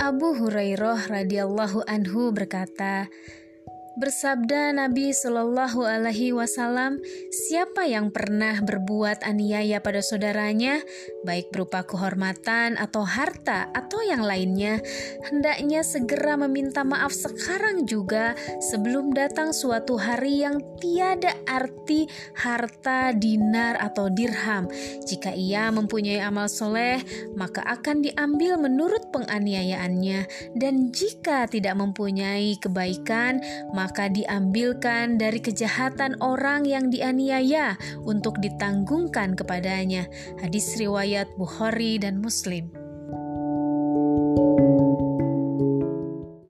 Abu Hurairah radhiyallahu anhu berkata, Bersabda Nabi Shallallahu Alaihi Wasallam, siapa yang pernah berbuat aniaya pada saudaranya, baik berupa kehormatan atau harta atau yang lainnya, hendaknya segera meminta maaf sekarang juga sebelum datang suatu hari yang tiada arti harta, dinar atau dirham. Jika ia mempunyai amal soleh, maka akan diambil menurut penganiayaannya, dan jika tidak mempunyai kebaikan, maka diambilkan dari kejahatan orang yang dianiaya untuk ditanggungkan kepadanya. Hadis riwayat Bukhari dan Muslim.